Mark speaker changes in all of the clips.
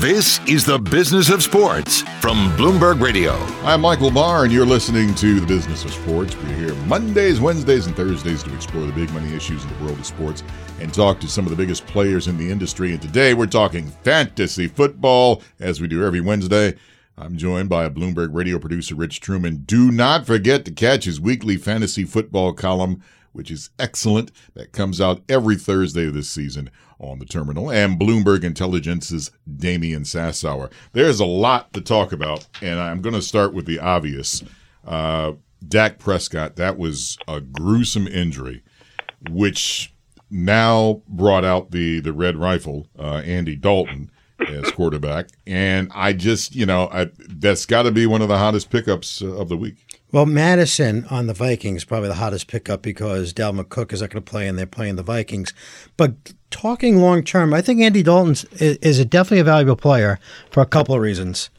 Speaker 1: This is the Business of Sports from Bloomberg Radio.
Speaker 2: I'm Michael Barr, and you're listening to the Business of Sports. We're here Mondays, Wednesdays, and Thursdays to explore the big money issues in the world of sports and talk to some of the biggest players in the industry. And today we're talking fantasy football, as we do every Wednesday. I'm joined by Bloomberg radio producer, Rich Trueman. Do not forget to catch his weekly fantasy football column, which is excellent. That comes out every Thursday of this season on the terminal. And Bloomberg Intelligence's Damian Sassower. There's a lot to talk about, and I'm going to start with the obvious. Uh, Dak Prescott, that was a gruesome injury, which now brought out the, the red rifle, uh, Andy Dalton as quarterback. And I just, you know, I, that's got to be one of the hottest pickups uh, of the week.
Speaker 3: Well, Mattison on the Vikings probably the hottest pickup because Dalvin Cook is not going to play and they're playing the Vikings. But talking long term, I think Andy Dalton is a definitely a valuable player for a couple of reasons.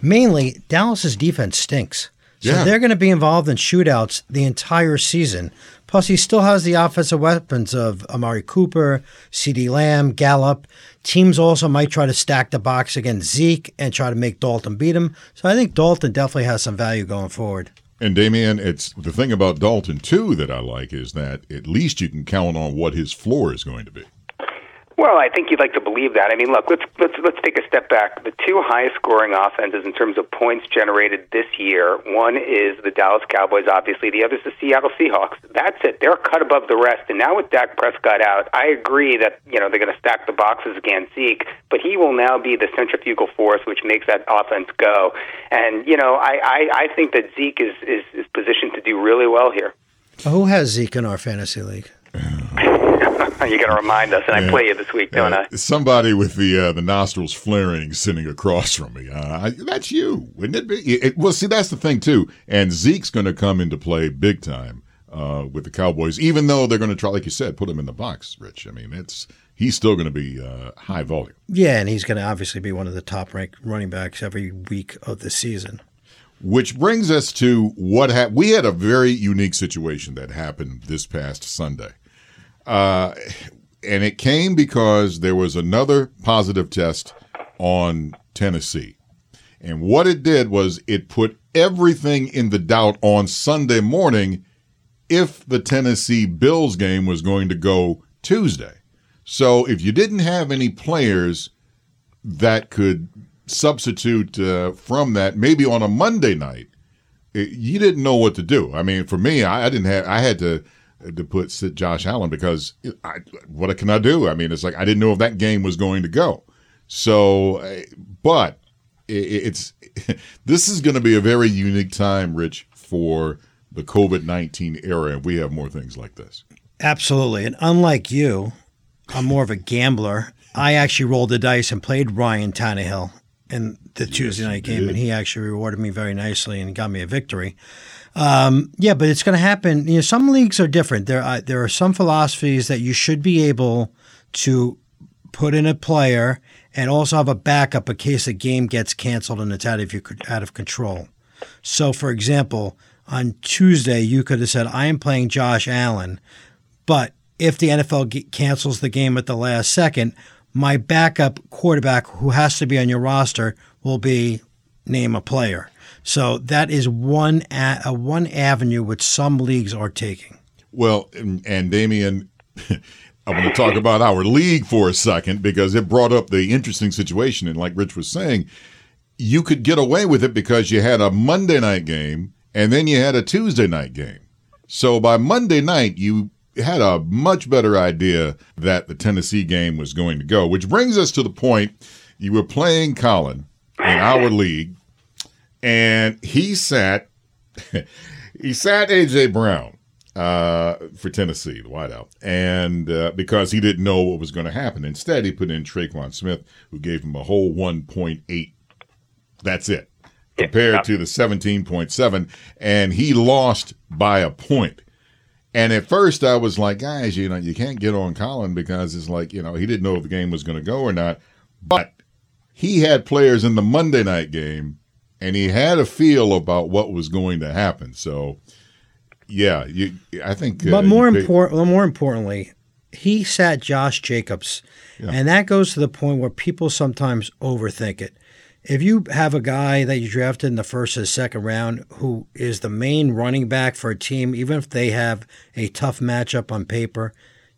Speaker 3: Mainly, Dallas's defense stinks. So yeah. they're going to be involved in shootouts the entire season. Plus, he still has the offensive weapons of Amari Cooper, CeeDee Lamb, Gallup. Teams also might try to stack the box against Zeke and try to make Dalton beat him. So I think Dalton definitely has some value going forward.
Speaker 2: And Damian, it's the thing about Dalton too that I like is that at least you can count on what his floor is going to be.
Speaker 4: Well, I think you'd like to believe that. I mean, look, let's let's let's take a step back. The two highest scoring offenses in terms of points generated this year, one is the Dallas Cowboys, obviously. The other is the Seattle Seahawks. That's it. They're cut above the rest. And now with Dak Prescott out, I agree that you know they're going to stack the boxes against Zeke, but he will now be the centrifugal force which makes that offense go. And you know, I I, I think that Zeke is, is is positioned to do really well here.
Speaker 3: Who has Zeke in our fantasy league?
Speaker 4: You're going to remind us, and yeah. I play you this week, don't uh, I?
Speaker 2: Somebody with the uh, the nostrils flaring sitting across from me. Uh, I, that's you, wouldn't it be? It, well, see, that's the thing too. And Zeke's going to come into play big time uh, with the Cowboys, even though they're going to try, like you said, put him in the box. Rich, I mean, it's he's still going to be uh, high volume.
Speaker 3: Yeah, and he's going to obviously be one of the top ranked running backs every week of the season.
Speaker 2: Which brings us to what ha- we had a very unique situation that happened this past Sunday. Uh, and it came because there was another positive test on Tennessee. And what it did was it put everything in the doubt on Sunday morning if the Tennessee Bills game was going to go Tuesday. So if you didn't have any players that could substitute uh, from that, maybe on a Monday night, it, you didn't know what to do. I mean, for me, I, I didn't have, I had to to put sit Josh Allen because I, what can I do? I mean, it's like I didn't know if that game was going to go. So, eh, but it's this is going to be a very unique time, Rich, for the COVID nineteen era, we have more things like this.
Speaker 3: Absolutely, and unlike you, I'm more of a gambler. I actually rolled the dice and played Ryan Tannehill in the yes, Tuesday night game, did. and he actually rewarded me very nicely and got me a victory. Um, yeah, but it's going to happen. You know, some leagues are different. There, are, there are some philosophies that you should be able to put in a player and also have a backup in case a game gets canceled and it's out of your, out of control. So, for example, on Tuesday, you could have said, "I am playing Josh Allen," but if the NFL g- cancels the game at the last second, my backup quarterback, who has to be on your roster, will be name a player. So that is one a, one avenue which some leagues are taking.
Speaker 2: Well, and, and Damian, I want to talk about our league for a second because it brought up the interesting situation. And like Rich was saying, you could get away with it because you had a Monday night game and then you had a Tuesday night game. So by Monday night, you had a much better idea that the Tennessee game was going to go, which brings us to the point you were playing Colin in our league and he sat he sat AJ Brown uh, for Tennessee, the wideout, and uh, because he didn't know what was going to happen, instead he put in Tre'Quan Smith, who gave him a whole one point eight. That's it, compared yeah. to the seventeen point seven, and he lost by a point. And at first, I was like, guys, you know, you can't get on Colin because it's like, you know, he didn't know if the game was going to go or not. But he had players in the Monday night game and he had a feel about what was going to happen. So, yeah, you, I think.
Speaker 3: Uh, but more important, well, more importantly, he sat Josh Jacobs, and that goes to the point where people sometimes overthink it. If you have a guy that you drafted in the first or second round who is the main running back for a team, even if they have a tough matchup on paper,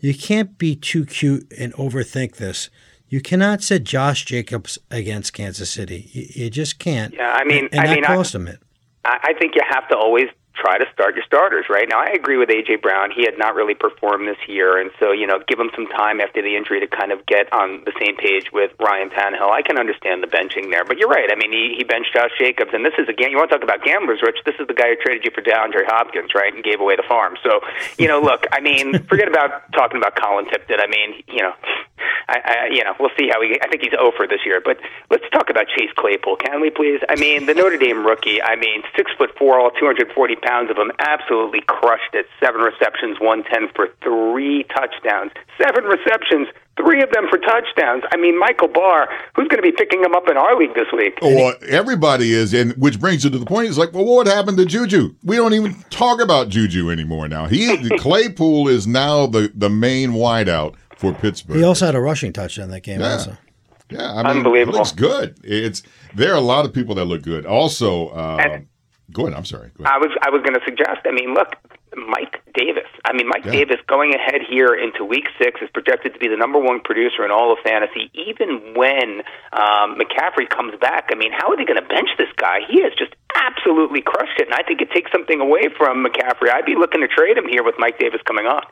Speaker 3: you can't be too cute and overthink this. You cannot set Josh Jacobs against Kansas City. You, you just can't.
Speaker 4: Yeah, I mean,
Speaker 3: and, and
Speaker 4: I
Speaker 3: that
Speaker 4: mean,
Speaker 3: cost
Speaker 4: I,
Speaker 3: him it.
Speaker 4: I I think you have to always try to start your starters, right? Now, I agree with AJ Brown. He had not really performed this year, and so you know, give him some time after the injury to kind of get on the same page with Ryan Tannehill. I can understand the benching there, but you're right. I mean, he, he benched Josh Jacobs, and this is again, you want to talk about gamblers, Rich? This is the guy who traded you for DeAndre Hopkins, right, and gave away the farm. So, you know, look, I mean, forget about talking about Colin Tipton. I mean, you know, I, I you know, we'll see how he. I think he's over this year, but let's talk about Chase Claypool, can we please? I mean, the Notre Dame rookie. I mean, six foot four, all 240 pounds of him, absolutely crushed it. Seven receptions, one ten for three touchdowns. Seven receptions. Three of them for touchdowns. I mean, Michael Barr, who's going to be picking him up in our league this week?
Speaker 2: Well, everybody is, and which brings you to the point. It's like, well, what happened to Juju? We don't even talk about Juju anymore now. He Claypool is now the the main wideout for Pittsburgh.
Speaker 3: He also had a rushing touchdown that game.
Speaker 2: Yeah.
Speaker 3: Also,
Speaker 2: yeah, I mean,
Speaker 4: Unbelievable.
Speaker 2: He looks good. It's there are a lot of people that look good. Also, uh,
Speaker 4: And-
Speaker 2: go ahead. I'm sorry. Go ahead.
Speaker 4: I was I was going to suggest. I mean, look, Mike Davis. I mean, Mike
Speaker 2: Yeah.
Speaker 4: Davis going ahead here into Week Six is projected to be the number one producer in all of fantasy. Even when um, McCaffrey comes back, I mean, how are they going to bench this guy? He has just absolutely crushed it, and I think it takes something away from McCaffrey. I'd be looking to trade him here with Mike Davis coming on.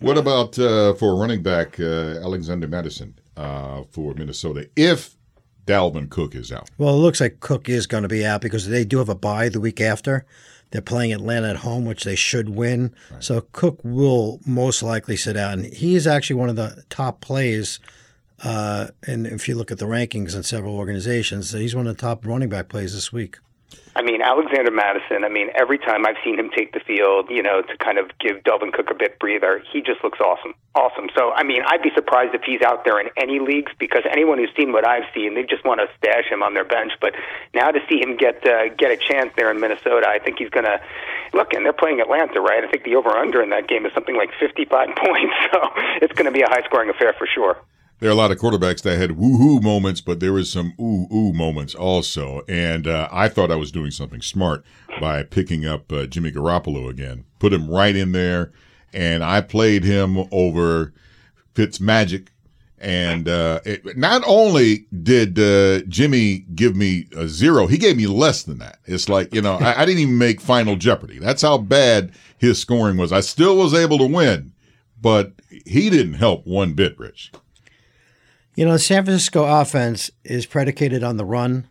Speaker 2: What about uh, for running back uh, Alexander Mattison uh, for Minnesota if Dalvin Cook is out?
Speaker 3: well, it looks like Cook is going to be out because they do have a bye the week after. They're playing Atlanta at home, which they should win. So Cook will most likely sit out, and he is actually one of the top plays. Uh, and if you look at the rankings in several organizations, he's one of the top running back plays this week.
Speaker 4: I mean, Alexander Mattison, I mean, every time I've seen him take the field, you know, to kind of give Dalvin Cook a bit breather, he just looks awesome. Awesome. So, I mean, I'd be surprised if he's out there in any leagues because anyone who's seen what I've seen, they just want to stash him on their bench. But now to see him get uh, get a chance there in Minnesota, I think he's going to look. And they're playing Atlanta, right? I think the over under in that game is something like 55 points. So it's going to be a high scoring affair for sure.
Speaker 2: There are a lot of quarterbacks that had woohoo moments, but there was some ooh ooh moments also. And uh, I thought I was doing something smart by picking up uh, Jimmy Garoppolo again, put him right in there, and I played him over Fitzmagic. And uh, it, not only did uh, Jimmy give me a zero, he gave me less than that. It's like you know I, I didn't even make Final Jeopardy. That's how bad his scoring was. I still was able to win, but he didn't help one bit, Rich.
Speaker 3: You know, the San Francisco offense is predicated on the run.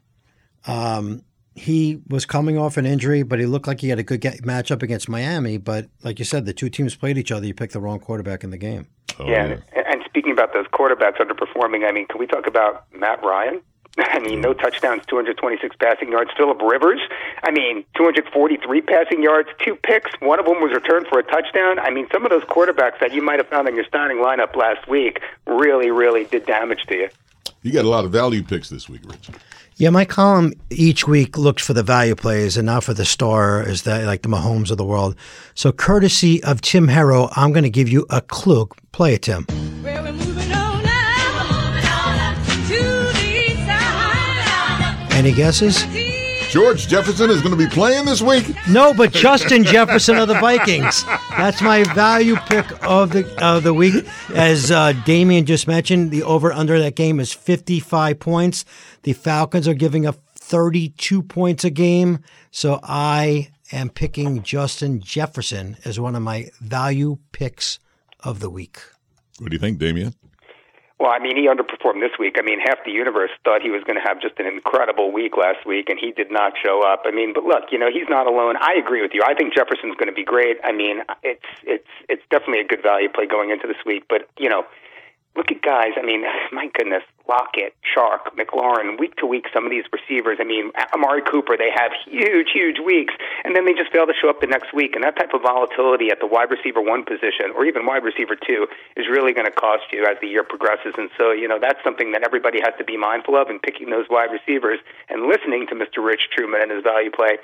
Speaker 3: Um, he was coming off an injury, but he looked like he had a good ga- matchup against Miami. But like you said, the two teams played each other. You picked the wrong quarterback in the game.
Speaker 2: Oh,
Speaker 4: yeah, and, and speaking about those quarterbacks underperforming, I mean, can we talk about Matt Ryan? I mean, no touchdowns, 226 passing yards. Philip Rivers, I mean, 243 passing yards, two picks. One of them was returned for a touchdown. I mean, some of those quarterbacks that you might have found in your starting lineup last week really, really did damage to you.
Speaker 2: You got a lot of value picks this week, Rich.
Speaker 3: Yeah, my column each week looks for the value plays and not for the star, as the like the Mahomes of the world. So, courtesy of Tim Harrow, I'm going to give you a clue. Play it, Tim. Any guesses?
Speaker 2: George Jefferson is going to be playing this week.
Speaker 3: No, but Justin Jefferson of the Vikings. That's my value pick of the of the week. As uh, Damian just mentioned, the over under that game is 55 points. The Falcons are giving up 32 points a game. So I am picking Justin Jefferson as one of my value picks of the week.
Speaker 2: What do you think, Damian?
Speaker 4: Well, I mean, he underperformed this week. I mean, half the universe thought he was going to have just an incredible week last week, and he did not show up. I mean, but look, you know, he's not alone. I agree with you. I think Jefferson's going to be great. I mean, it's it's it's definitely a good value play going into this week. But you know, look at guys. I mean, my goodness, Lockett, Chark, McLaurin, week to week, some of these receivers. I mean, Amari Cooper, they have huge, huge weeks, and then they just fail to show up the next week. And that type of volatility at the wide receiver one position, or even wide receiver two, is really going to cost you as the year progresses. And so, you know, that's something that everybody has to be mindful of in picking those wide receivers and listening to Mr. Rich Trueman and his value play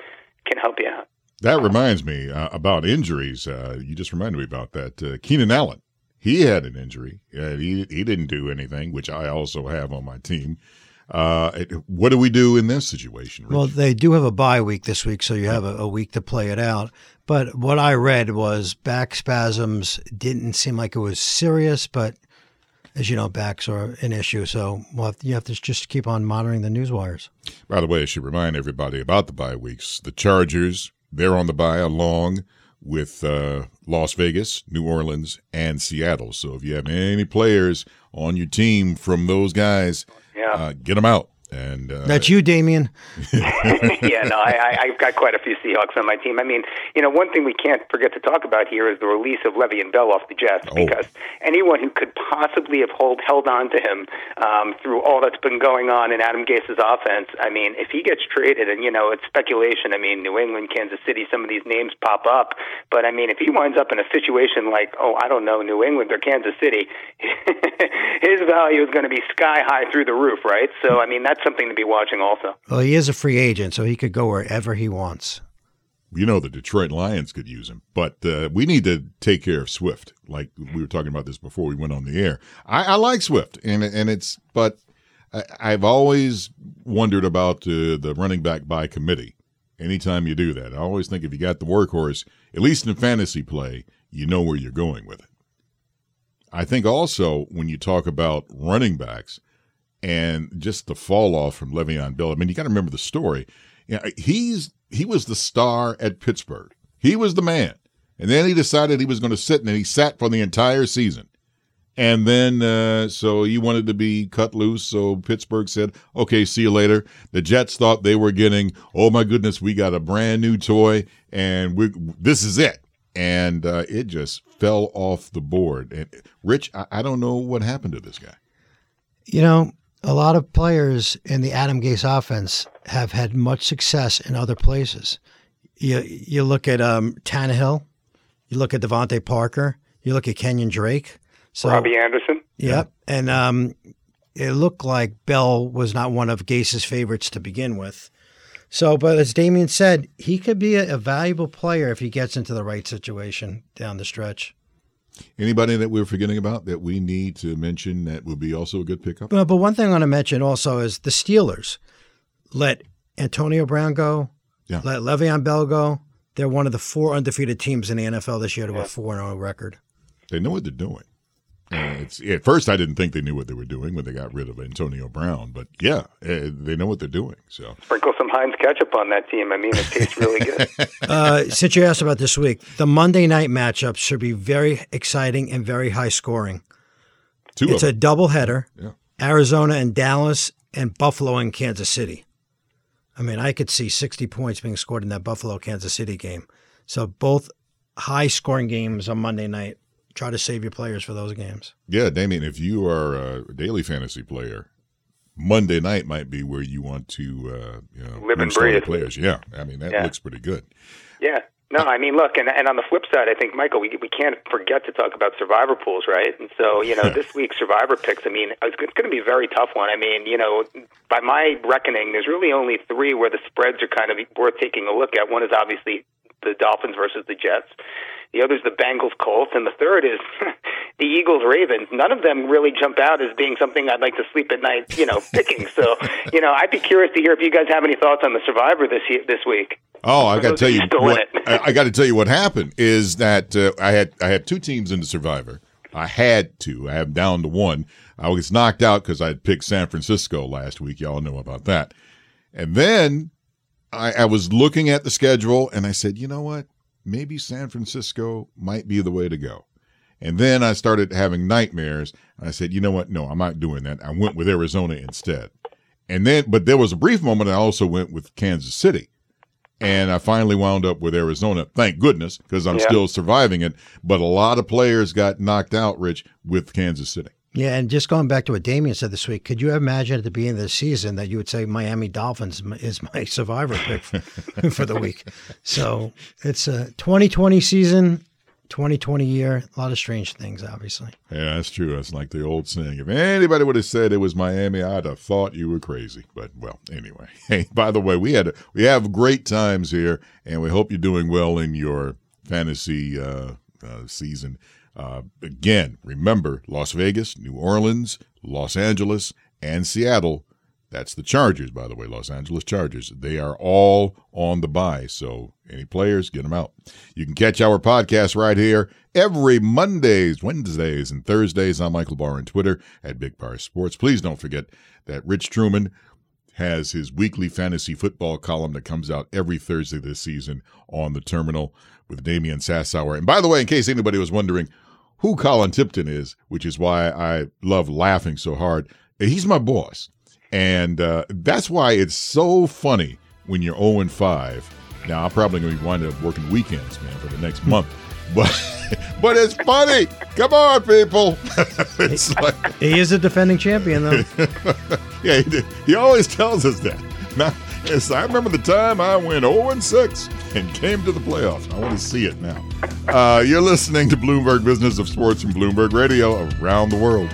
Speaker 4: can help you out.
Speaker 2: That reminds me uh, about injuries. Uh, you just reminded me about that. Uh, Keenan Allen He had an injury. Uh, he he didn't do anything, which I also have on my team. Uh, what do we do in this situation? Rich?
Speaker 3: Well, they do have a bye week this week, so you have a, a week to play it out. But what I read was back spasms didn't seem like it was serious, but as you know, backs are an issue. So we'll have, you have to just keep on monitoring the news wires.
Speaker 2: By the way, I should remind everybody about the bye weeks. The Chargers, they're on the bye along with uh, Las Vegas, New Orleans, and Seattle. So if you have any players on your team from those guys,
Speaker 4: Yeah.
Speaker 2: uh, get them out. And uh,
Speaker 3: That's you, Damian.
Speaker 4: yeah, no, I, I, I've got quite a few Seahawks on my team. I mean, you know, one thing we can't forget to talk about here is the release of Le'Veon Bell off the Jets
Speaker 2: Oh.
Speaker 4: because anyone who could possibly have hold, held on to him um, through all that's been going on in Adam Gase's offense, I mean, if he gets traded, and you know, it's speculation. I mean, New England, Kansas City, some of these names pop up, but I mean, if he winds up in a situation like, oh, I don't know, New England or Kansas City, his value is going to be sky high through the roof, right? So, I mean, that's something to be watching also.
Speaker 3: Well, he is a free agent, so he could go wherever he wants.
Speaker 2: you know the Detroit Lions could use him, but uh, we need to take care of Swift. Like we were talking about this before we went on the air. I, I like Swift, and and it's but I, I've always wondered about uh, the running back by committee. Anytime you do that, I always think if you got the workhorse, at least in fantasy play, you know where you're going with it. I think also when you talk about running backs and just the fall off from Le'Veon Bell. I mean, you got to remember the story. You know, he's he was the star at Pittsburgh. He was the man, and then he decided he was going to sit, and he sat for the entire season. And then, uh, so he wanted to be cut loose. So Pittsburgh said, "Okay, see you later." The Jets thought they were getting, "Oh my goodness, we got a brand new toy, and we this is it." And uh, it just fell off the board. And Rich, I, I don't know what happened to this guy.
Speaker 3: You know, a lot of players in the Adam Gase offense have had much success in other places. You you look at um, Tannehill, you look at DeVante Parker, you look at Kenyan Drake. So
Speaker 4: Robby Anderson.
Speaker 3: Yep. And um, it looked like Bell was not one of Gase's favorites to begin with. So, but as Damian said, he could be a, a valuable player if he gets into the right situation down the stretch.
Speaker 2: Anybody that we're forgetting about that we need to mention that would be also a good pickup?
Speaker 3: But, but one thing I want to mention also is the Steelers let Antonio Brown go,
Speaker 2: Yeah.
Speaker 3: let Le'Veon Bell go. They're one of the four undefeated teams in the NFL this year to a 4 0 record.
Speaker 2: They know what they're doing. Uh, it's, at first, I didn't think they knew what they were doing when they got rid of Antonio Brown, but yeah, uh, they know what they're doing. So
Speaker 4: Sprinkle some Heinz ketchup on that team. I mean, it tastes really good.
Speaker 3: Uh, since you asked about this week, the Monday night matchups should be very exciting and very high scoring.
Speaker 2: two
Speaker 3: It's a
Speaker 2: them.
Speaker 3: doubleheader
Speaker 2: Yeah.
Speaker 3: Arizona and Dallas, and Buffalo and Kansas City. I mean, I could see 60 points being scored in that Buffalo Kansas City game. So both high scoring games on Monday night. Try to save your players for those games.
Speaker 2: Yeah, Damian, if you are a daily fantasy player, Monday night might be where you want to uh, you know,
Speaker 4: Live and breathe.
Speaker 2: players. Yeah, I mean that
Speaker 4: Yeah.
Speaker 2: looks pretty good.
Speaker 4: Yeah. No, I mean, look, and and on the flip side, I think Michael, we we can't forget to talk about survivor pools, right? And so, you know, this week's survivor picks. I mean, it's going to be a very tough one. I mean, you know, by my reckoning, there's really only three where the spreads are kind of worth taking a look at. One is obviously the Dolphins versus the Jets. The other is the Bengals Colts, and the third is the Eagles Ravens. None of them really jump out as being something I'd like to sleep at night, you know, picking. So, you know, I'd be curious to hear if you guys have any thoughts on the Survivor this year, this week.
Speaker 2: Oh, I got to tell you,
Speaker 4: you still in
Speaker 2: what. I, I got to tell you what happened is that uh, I had I had two teams in the Survivor. I had to. I am down to one. I was knocked out because I had picked San Francisco last week. Y'all know about that. And then I, I was looking at the schedule and I said, you know what? Maybe San Francisco might be the way to go. And then I started having nightmares. And I said, you know what? No, I'm not doing that. I went with Arizona instead. And then, but there was a brief moment I also went with Kansas City. And I finally wound up with Arizona. Thank goodness, because I'm
Speaker 4: Yeah.
Speaker 2: still surviving it. But a lot of players got knocked out, Rich, with Kansas City.
Speaker 3: Yeah, and just going back to what Damian said this week, could you imagine at the beginning of the season that you would say Miami Dolphins is my survivor pick for, the week? So it's a 2020 season, 2020 year, a lot of strange things, obviously.
Speaker 2: Yeah, that's true. That's like the old saying. If anybody would have said it was Miami, I'd have thought you were crazy. But well, anyway. Hey, by the way, we had we have great times here, and we hope you're doing well in your fantasy uh, uh, season. Uh, again, remember Las Vegas, New Orleans, Los Angeles, and Seattle. That's the Chargers, by the way, Los Angeles Chargers. They are all on the bye. So, any players, get them out. You can catch our podcast right here every Mondays, Wednesdays, and Thursdays. I'm Michael Barr on Twitter at Big Barr Sports. Please don't forget that Rich Trueman has his weekly fantasy football column that comes out every Thursday this season on the terminal with Damian Sassower. And by the way, in case anybody was wondering who Colin Tipton is, which is why I love laughing so hard, he's my boss. And uh, that's why it's so funny when you're 0 and 5. Now, I'm probably going to be wind up working weekends, man, for the next month. But but it's funny. Come on, people. it's like,
Speaker 3: He is a defending champion, though.
Speaker 2: yeah, he, he always tells us that. Now, yes, I remember the time I went 0 and 6 and came to the playoffs. I want to see it now. Uh, you're listening to Bloomberg Business of Sports from Bloomberg Radio around the world.